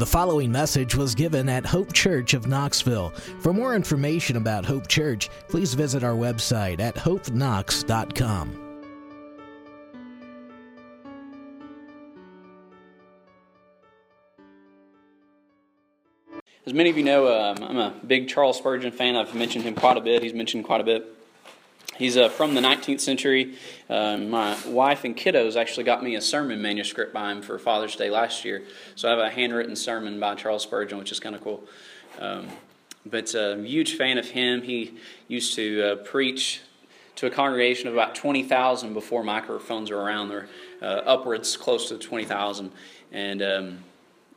The following message was given at Hope Church of Knoxville. For more information about Hope Church, please visit our website at hopeknox.com. As many of you know, um, I'm a big Charles Spurgeon fan. I've mentioned him quite a bit. He's mentioned quite a bit. He's uh, from the 19th century. Uh, my wife and kiddos actually got me a sermon manuscript by him for Father's Day last year. So I have a handwritten sermon by Charles Spurgeon, which is kind of cool. Um, but a uh, huge fan of him. He used to uh, preach to a congregation of about 20,000 before microphones were around. There, uh, upwards close to 20,000. And um,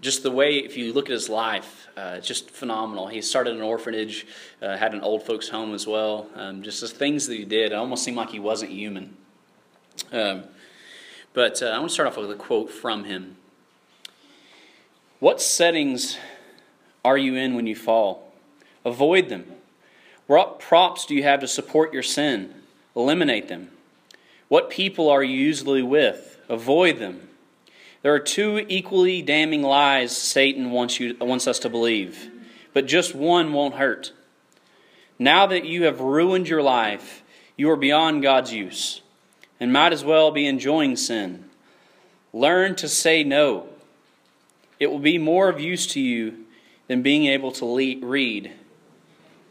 just the way, if you look at his life, uh, just phenomenal. He started an orphanage, uh, had an old folks' home as well. Um, just the things that he did, it almost seemed like he wasn't human. Um, but uh, I want to start off with a quote from him. What settings are you in when you fall? Avoid them. What props do you have to support your sin? Eliminate them. What people are you usually with? Avoid them. There are two equally damning lies Satan wants, you, wants us to believe, but just one won't hurt. Now that you have ruined your life, you are beyond God's use and might as well be enjoying sin. Learn to say no. It will be more of use to you than being able to read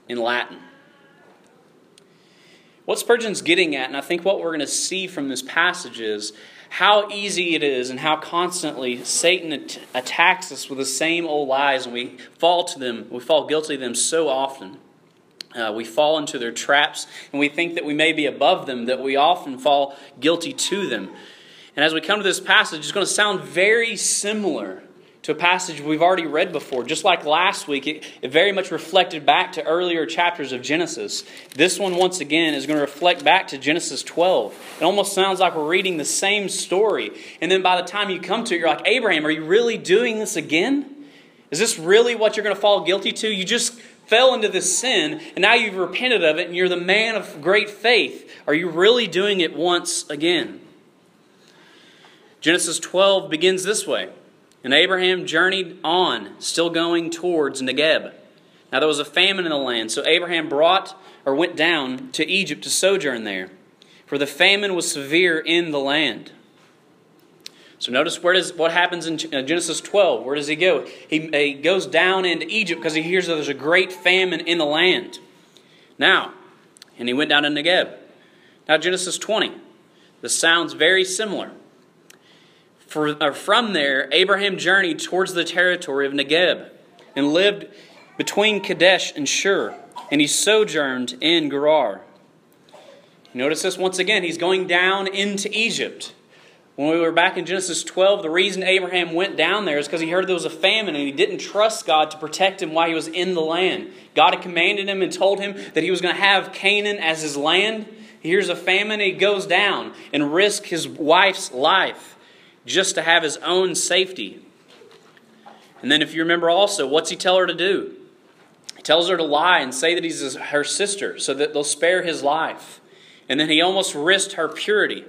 in Latin. What Spurgeon's getting at, and I think what we're going to see from this passage is how easy it is and how constantly Satan at- attacks us with the same old lies, and we fall to them, we fall guilty of them so often. Uh, we fall into their traps, and we think that we may be above them, that we often fall guilty to them. And as we come to this passage, it's going to sound very similar to a passage we've already read before. Just like last week, it, it, very much reflected back to earlier chapters of Genesis. This one, once again, is going to reflect back to Genesis 12. It almost sounds like we're reading the same story. And then by the time you come to it, you're like, Abraham, are you really doing this again? Is this really what you're going to fall guilty to? You just fell into this sin, and now you've repented of it, and you're the man of great faith. Are you really doing it once again? Genesis 12 begins this way. And Abraham journeyed on, still going towards Negeb. Now there was a famine in the land, so Abraham brought or went down to Egypt to sojourn there, for the famine was severe in the land. So notice where does what happens in uh, Genesis 12? Where does he go? He, he goes down into Egypt because he hears that there's a great famine in the land. Now, and he went down to Negeb. Now Genesis 20. This sounds very similar. For, from there, Abraham journeyed towards the territory of Negeb and lived between Kadesh and Shur, and he sojourned in Gerar. Notice this once again. He's going down into Egypt. When we were back in Genesis 12, the reason Abraham went down there is because he heard there was a famine and he didn't trust God to protect him while he was in the land. God had commanded him and told him that he was going to have Canaan as his land. He hears a famine, he goes down and risks his wife's life just to have his own safety. And then, if you remember also, what's he tell her to do? He tells her to lie and say that he's her sister so that they'll spare his life. And then he almost risked her purity.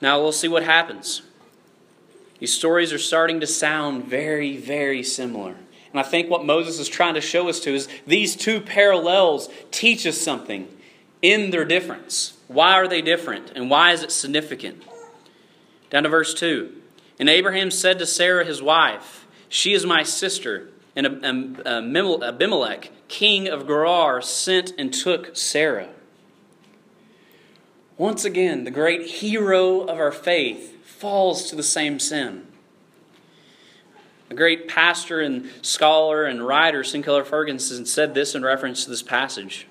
Now we'll see what happens. These stories are starting to sound very, very similar. And I think what Moses is trying to show us to is these two parallels teach us something in their difference. Why are they different? And why is it significant? Down to verse 2. And Abraham said to Sarah his wife, She is my sister. And Abimelech, king of Gerar, sent and took Sarah. Once again, the great hero of our faith falls to the same sin. A great pastor and scholar and writer, Sinclair Ferguson, said this in reference to this passage.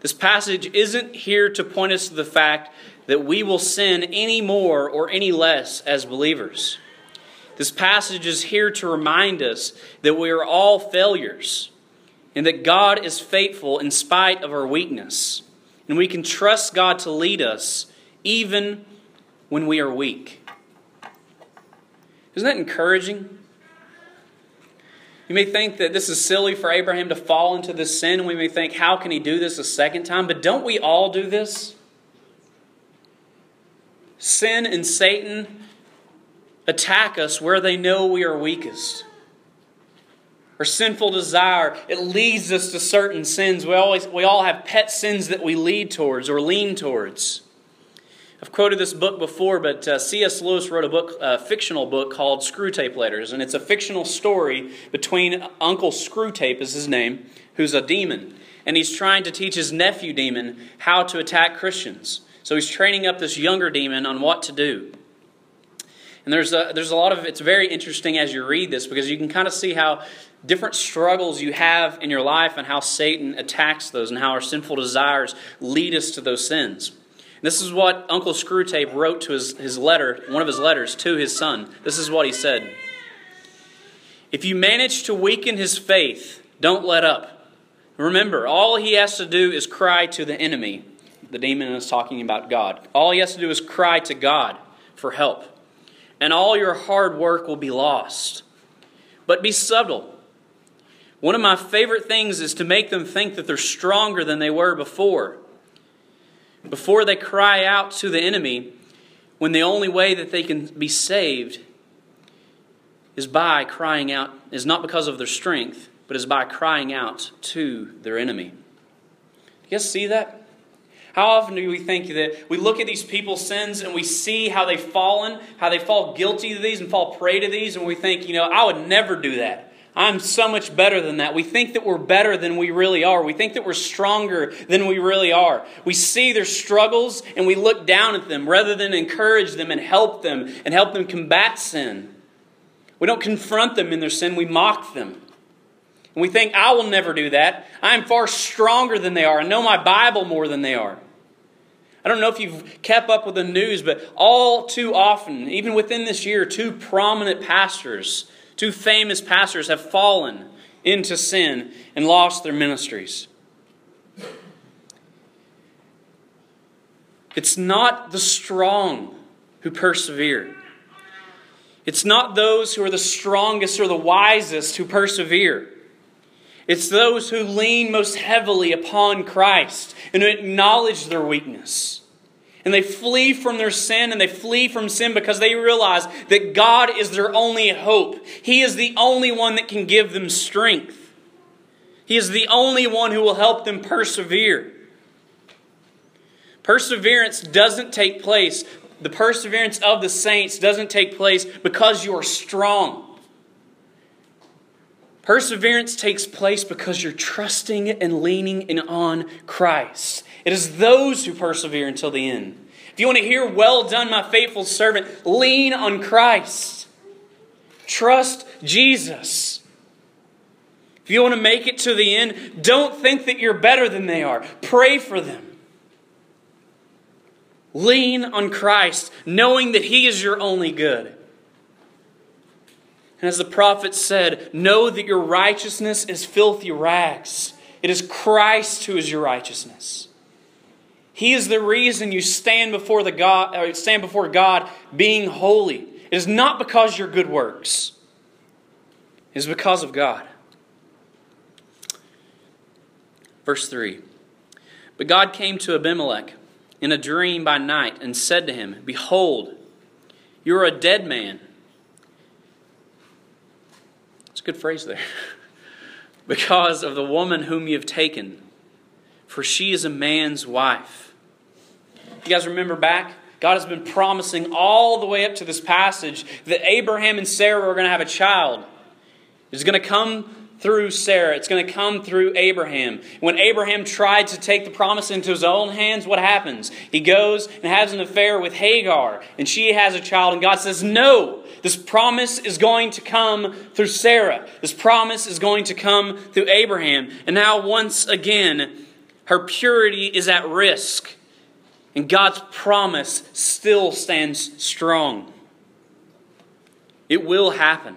This passage isn't here to point us to the fact that we will sin any more or any less as believers. This passage is here to remind us that we are all failures and that God is faithful in spite of our weakness. And we can trust God to lead us even when we are weak. Isn't that encouraging? You may think that this is silly for Abraham to fall into this sin, we may think, how can he do this a second time? But don't we all do this? Sin and Satan attack us where they know we are weakest. Our sinful desire, it leads us to certain sins. We, always, we all have pet sins that we lead towards or lean towards. I've quoted this book before, but uh, C.S. Lewis wrote a book, a fictional book called Screwtape Letters, and it's a fictional story between Uncle Screwtape, is his name, who's a demon, and he's trying to teach his nephew demon how to attack Christians. So he's training up this younger demon on what to do. And there's a, there's a lot of, it's very interesting as you read this because you can kind of see how different struggles you have in your life and how Satan attacks those and how our sinful desires lead us to those sins. This is what Uncle Screwtape wrote to his, his letter, one of his letters to his son. This is what he said If you manage to weaken his faith, don't let up. Remember, all he has to do is cry to the enemy. The demon is talking about God. All he has to do is cry to God for help and all your hard work will be lost. But be subtle. One of my favorite things is to make them think that they're stronger than they were before. Before they cry out to the enemy, when the only way that they can be saved is by crying out, is not because of their strength, but is by crying out to their enemy. You guys see that? How often do we think that we look at these people's sins and we see how they've fallen, how they fall guilty to these and fall prey to these, and we think, you know, I would never do that. I'm so much better than that. We think that we're better than we really are. We think that we're stronger than we really are. We see their struggles and we look down at them rather than encourage them and help them and help them combat sin. We don't confront them in their sin, we mock them. And we think, I will never do that. I am far stronger than they are. I know my Bible more than they are. I don't know if you've kept up with the news, but all too often, even within this year, two prominent pastors, two famous pastors, have fallen into sin and lost their ministries. It's not the strong who persevere. It's not those who are the strongest or the wisest who persevere. It's those who lean most heavily upon Christ and who acknowledge their weakness. And they flee from their sin and they flee from sin because they realize that God is their only hope. He is the only one that can give them strength. He is the only one who will help them persevere. Perseverance doesn't take place, the perseverance of the saints doesn't take place because you are strong. Perseverance takes place because you're trusting and leaning in on Christ. It is those who persevere until the end. If you want to hear, well done, my faithful servant, lean on Christ. Trust Jesus. If you want to make it to the end, don't think that you're better than they are. Pray for them. Lean on Christ, knowing that He is your only good. And as the prophet said, know that your righteousness is filthy rags. It is Christ who is your righteousness. He is the reason you stand before the God or stand before God being holy. It is not because your good works. It is because of God. Verse 3. But God came to Abimelech in a dream by night and said to him, Behold, you are a dead man a good phrase there. because of the woman whom you have taken, for she is a man's wife. You guys remember back? God has been promising all the way up to this passage that Abraham and Sarah are going to have a child. It's going to come through Sarah. It's going to come through Abraham. When Abraham tried to take the promise into his own hands, what happens? He goes and has an affair with Hagar, and she has a child, and God says, No, this promise is going to come through Sarah. This promise is going to come through Abraham. And now, once again, her purity is at risk, and God's promise still stands strong. It will happen.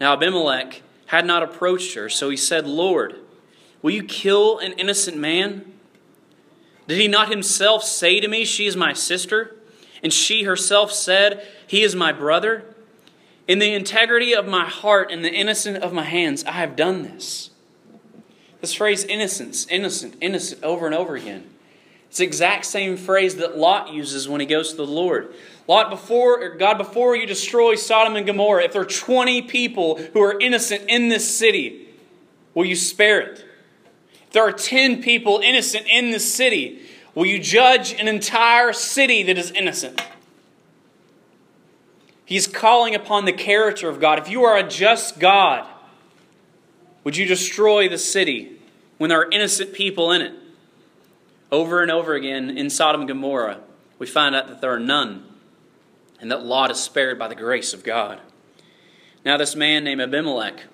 Now, Abimelech had not approached her. So he said, Lord, will you kill an innocent man? Did he not himself say to me, She is my sister? And she herself said, He is my brother? In the integrity of my heart and the innocence of my hands, I have done this. This phrase, innocence, innocent, innocent, over and over again. It's the exact same phrase that Lot uses when he goes to the Lord. Lot, before God, before you destroy Sodom and Gomorrah, if there are 20 people who are innocent in this city, will you spare it? If there are 10 people innocent in this city, will you judge an entire city that is innocent? He's calling upon the character of God. If you are a just God, would you destroy the city when there are innocent people in it? Over and over again in Sodom and Gomorrah, we find out that there are none, and that Lot is spared by the grace of God. Now, this man named Abimelech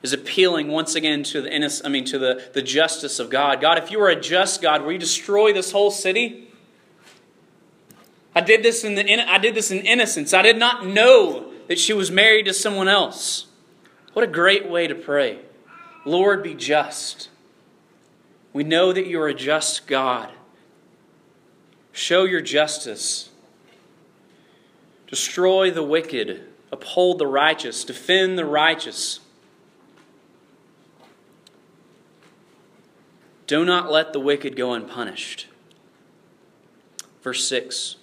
is appealing once again to the innocent, I mean to the, the justice of God. God, if you were a just God, will you destroy this whole city? I did this in the I did this in innocence. I did not know that she was married to someone else. What a great way to pray. Lord, be just. We know that you are a just God. Show your justice. Destroy the wicked. Uphold the righteous. Defend the righteous. Do not let the wicked go unpunished. Verse 6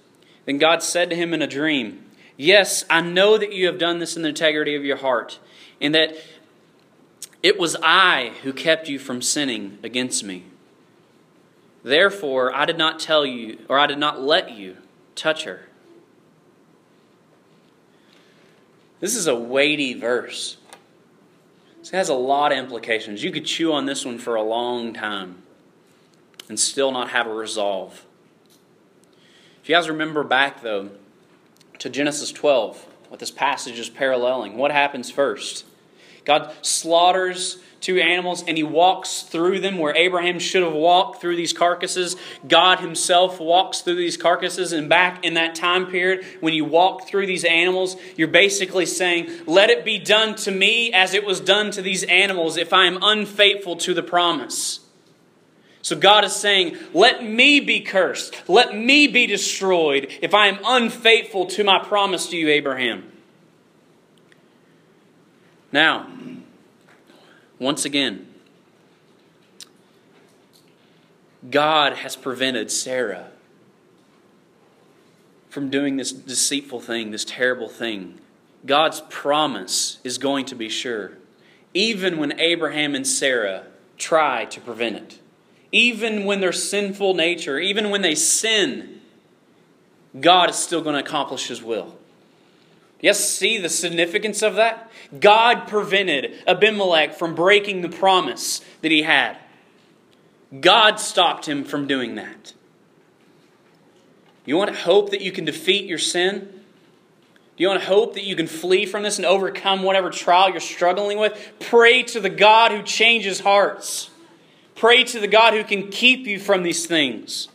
Then God said to him in a dream, Yes, I know that you have done this in the integrity of your heart, and that it was I who kept you from sinning against me. Therefore, I did not tell you, or I did not let you touch her. This is a weighty verse. This has a lot of implications. You could chew on this one for a long time and still not have a resolve. If you guys remember back, though, to Genesis 12, what this passage is paralleling, what happens first? God slaughters two animals and he walks through them where Abraham should have walked through these carcasses. God himself walks through these carcasses. And back in that time period, when you walk through these animals, you're basically saying, Let it be done to me as it was done to these animals if I am unfaithful to the promise. So God is saying, Let me be cursed. Let me be destroyed if I am unfaithful to my promise to you, Abraham. Now, once again, God has prevented Sarah from doing this deceitful thing, this terrible thing. God's promise is going to be sure, even when Abraham and Sarah try to prevent it. Even when their sinful nature, even when they sin, God is still going to accomplish His will. Yes, see the significance of that? God prevented Abimelech from breaking the promise that he had. God stopped him from doing that. You want hope that you can defeat your sin? Do you want to hope that you can flee from this and overcome whatever trial you're struggling with? Pray to the God who changes hearts. Pray to the God who can keep you from these things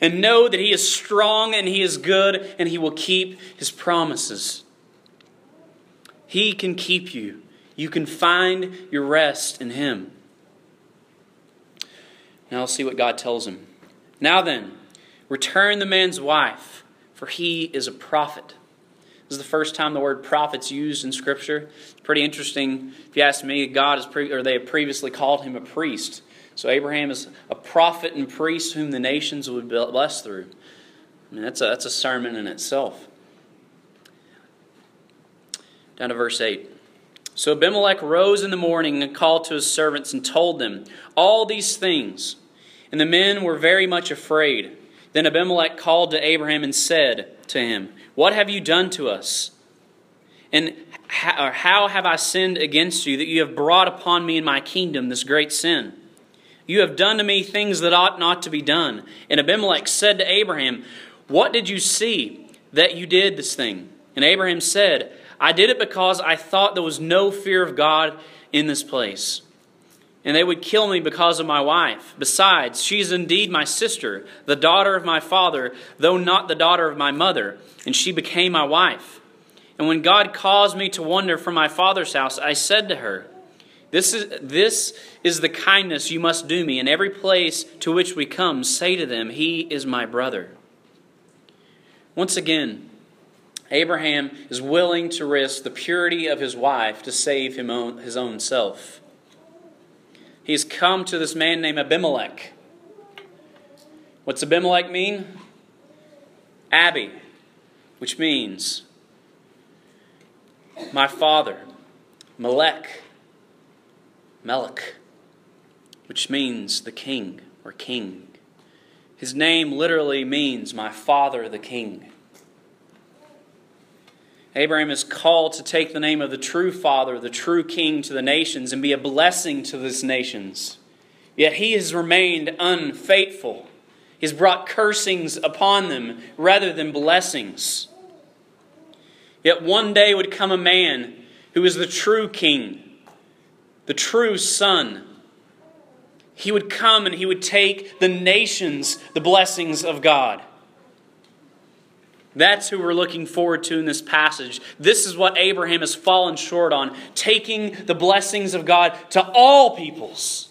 and know that He is strong and He is good and He will keep His promises. He can keep you. You can find your rest in Him. Now let's see what God tells him. Now then, return the man's wife, for he is a prophet. This is the first time the word prophet's used in Scripture. Pretty interesting. If you ask me, God has pre- or they have previously called him a priest. So Abraham is a prophet and priest whom the nations would bless through. I mean, that's a, that's a sermon in itself. Down to verse 8. So Abimelech rose in the morning and called to his servants and told them all these things. And the men were very much afraid. Then Abimelech called to Abraham and said to him, What have you done to us? And how have I sinned against you that you have brought upon me and my kingdom this great sin? You have done to me things that ought not to be done. And Abimelech said to Abraham, What did you see that you did this thing? And Abraham said, I did it because I thought there was no fear of God in this place. And they would kill me because of my wife. Besides, she is indeed my sister, the daughter of my father, though not the daughter of my mother, and she became my wife. And when God caused me to wander from my father's house, I said to her, this is, this is the kindness you must do me. In every place to which we come, say to them, He is my brother. Once again, Abraham is willing to risk the purity of his wife to save him own, his own self. He has come to this man named Abimelech, What's Abimelech mean? Abi, which means my father. Melech, Melech, which means the king or king. His name literally means my father, the king. Abraham is called to take the name of the true father, the true king to the nations and be a blessing to these nations. Yet he has remained unfaithful. He's brought cursings upon them rather than blessings. Yet one day would come a man who is the true king, the true son. He would come and he would take the nations the blessings of God. That's who we're looking forward to in this passage. This is what Abraham has fallen short on, taking the blessings of God to all peoples.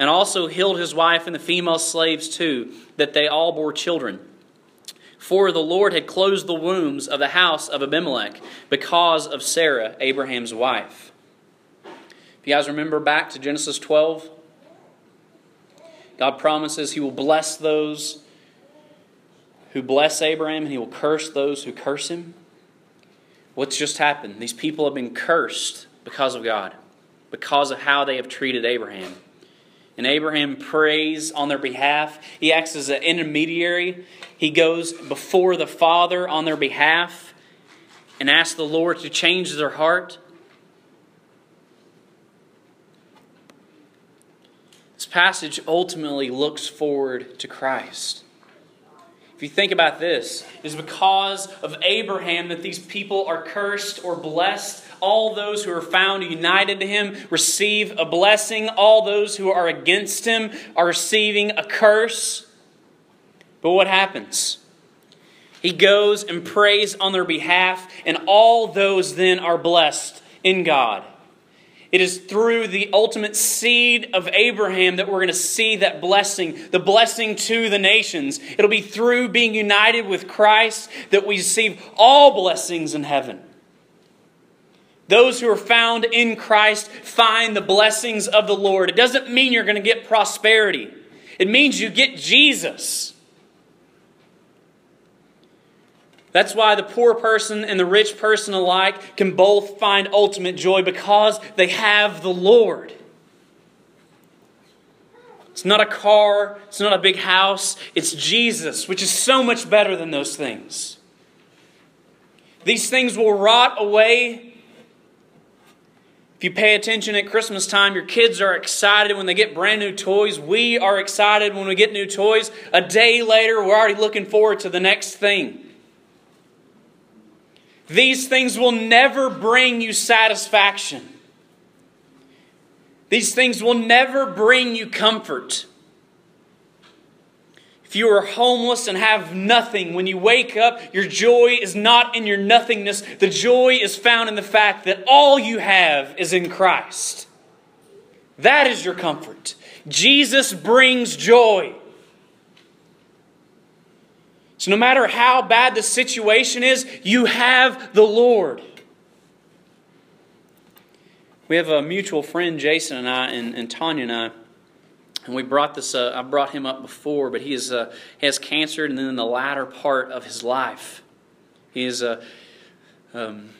and also healed his wife and the female slaves too, that they all bore children. For the Lord had closed the wombs of the house of Abimelech because of Sarah, Abraham's wife. If you guys remember back to Genesis 12, God promises he will bless those who bless Abraham and he will curse those who curse him. What's just happened? These people have been cursed because of God, because of how they have treated Abraham and Abraham prays on their behalf. He acts as an intermediary. He goes before the Father on their behalf and asks the Lord to change their heart. This passage ultimately looks forward to Christ. If you think about this, it is because of Abraham that these people are cursed or blessed. All those who are found united to him receive a blessing. All those who are against him are receiving a curse. But what happens? He goes and prays on their behalf, and all those then are blessed in God. It is through the ultimate seed of Abraham that we're going to see that blessing, the blessing to the nations. It'll be through being united with Christ that we receive all blessings in heaven. Those who are found in Christ find the blessings of the Lord. It doesn't mean you're going to get prosperity, it means you get Jesus. That's why the poor person and the rich person alike can both find ultimate joy because they have the Lord. It's not a car, it's not a big house, it's Jesus, which is so much better than those things. These things will rot away. If you pay attention at Christmas time, your kids are excited when they get brand new toys. We are excited when we get new toys. A day later, we're already looking forward to the next thing. These things will never bring you satisfaction. These things will never bring you comfort. If you are homeless and have nothing, when you wake up, your joy is not in your nothingness. The joy is found in the fact that all you have is in Christ. That is your comfort. Jesus brings joy. So, no matter how bad the situation is, you have the Lord. We have a mutual friend, Jason and I, and, and Tanya and I, and we brought this. Uh, I brought him up before, but he is uh, has cancer, and then in the latter part of his life, he is uh, um,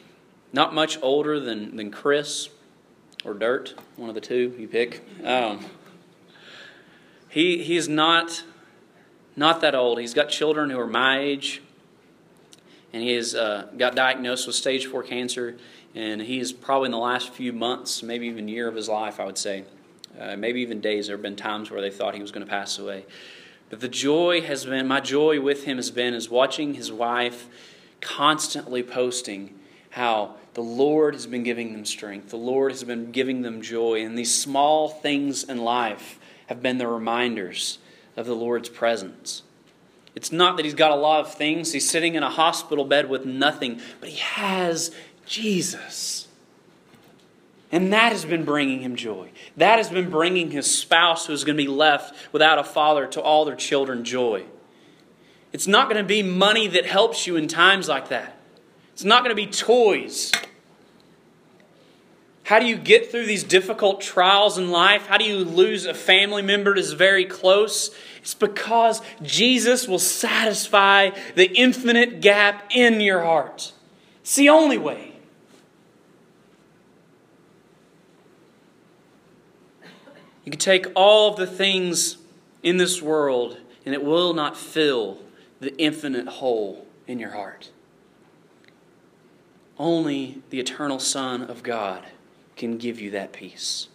not much older than than Chris or Dirt, one of the two you pick. Um, he he is not not that old. He's got children who are my age, and he has uh, got diagnosed with stage four cancer. And he is probably in the last few months, maybe even year of his life, I would say, uh, maybe even days. There have been times where they thought he was going to pass away. But the joy has been, my joy with him has been, is watching his wife constantly posting how the Lord has been giving them strength. The Lord has been giving them joy. And these small things in life have been the reminders of the Lord's presence. It's not that he's got a lot of things, he's sitting in a hospital bed with nothing, but he has Jesus. And that has been bringing him joy. That has been bringing his spouse, who's going to be left without a father, to all their children joy. It's not going to be money that helps you in times like that. It's not going to be toys. How do you get through these difficult trials in life? How do you lose a family member that is very close? It's because Jesus will satisfy the infinite gap in your heart. It's the only way. You can take all the things in this world, and it will not fill the infinite hole in your heart. Only the eternal Son of God can give you that peace.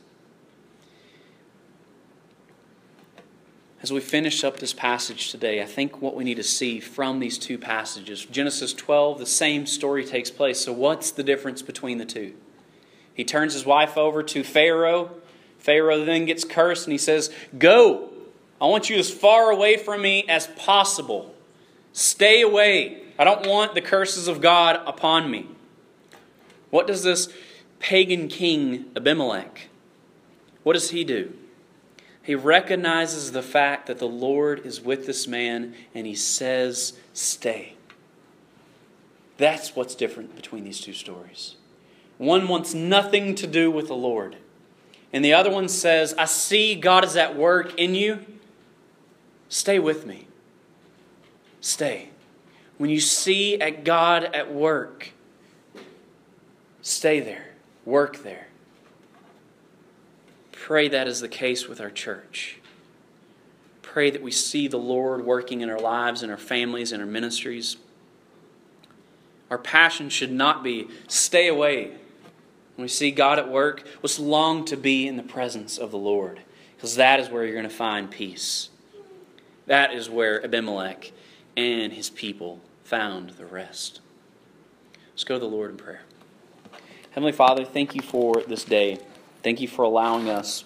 As we finish up this passage today, I think what we need to see from these two passages Genesis 12, the same story takes place. So, what's the difference between the two? He turns his wife over to Pharaoh. Pharaoh then gets cursed and he says, Go. I want you as far away from me as possible. Stay away. I don't want the curses of God upon me. What does this pagan king Abimelech, what does he do? He recognizes the fact that the Lord is with this man and he says, Stay. That's what's different between these two stories. One wants nothing to do with the Lord, and the other one says, I see God is at work in you. Stay with me. Stay. When you see at God at work, stay there, work there pray that is the case with our church. Pray that we see the Lord working in our lives, in our families, in our ministries. Our passion should not be stay away. When we see God at work, let's long to be in the presence of the Lord, because that is where you're going to find peace. That is where Abimelech and his people found the rest. Let's go to the Lord in prayer. Heavenly Father, thank you for this day. Thank you for allowing us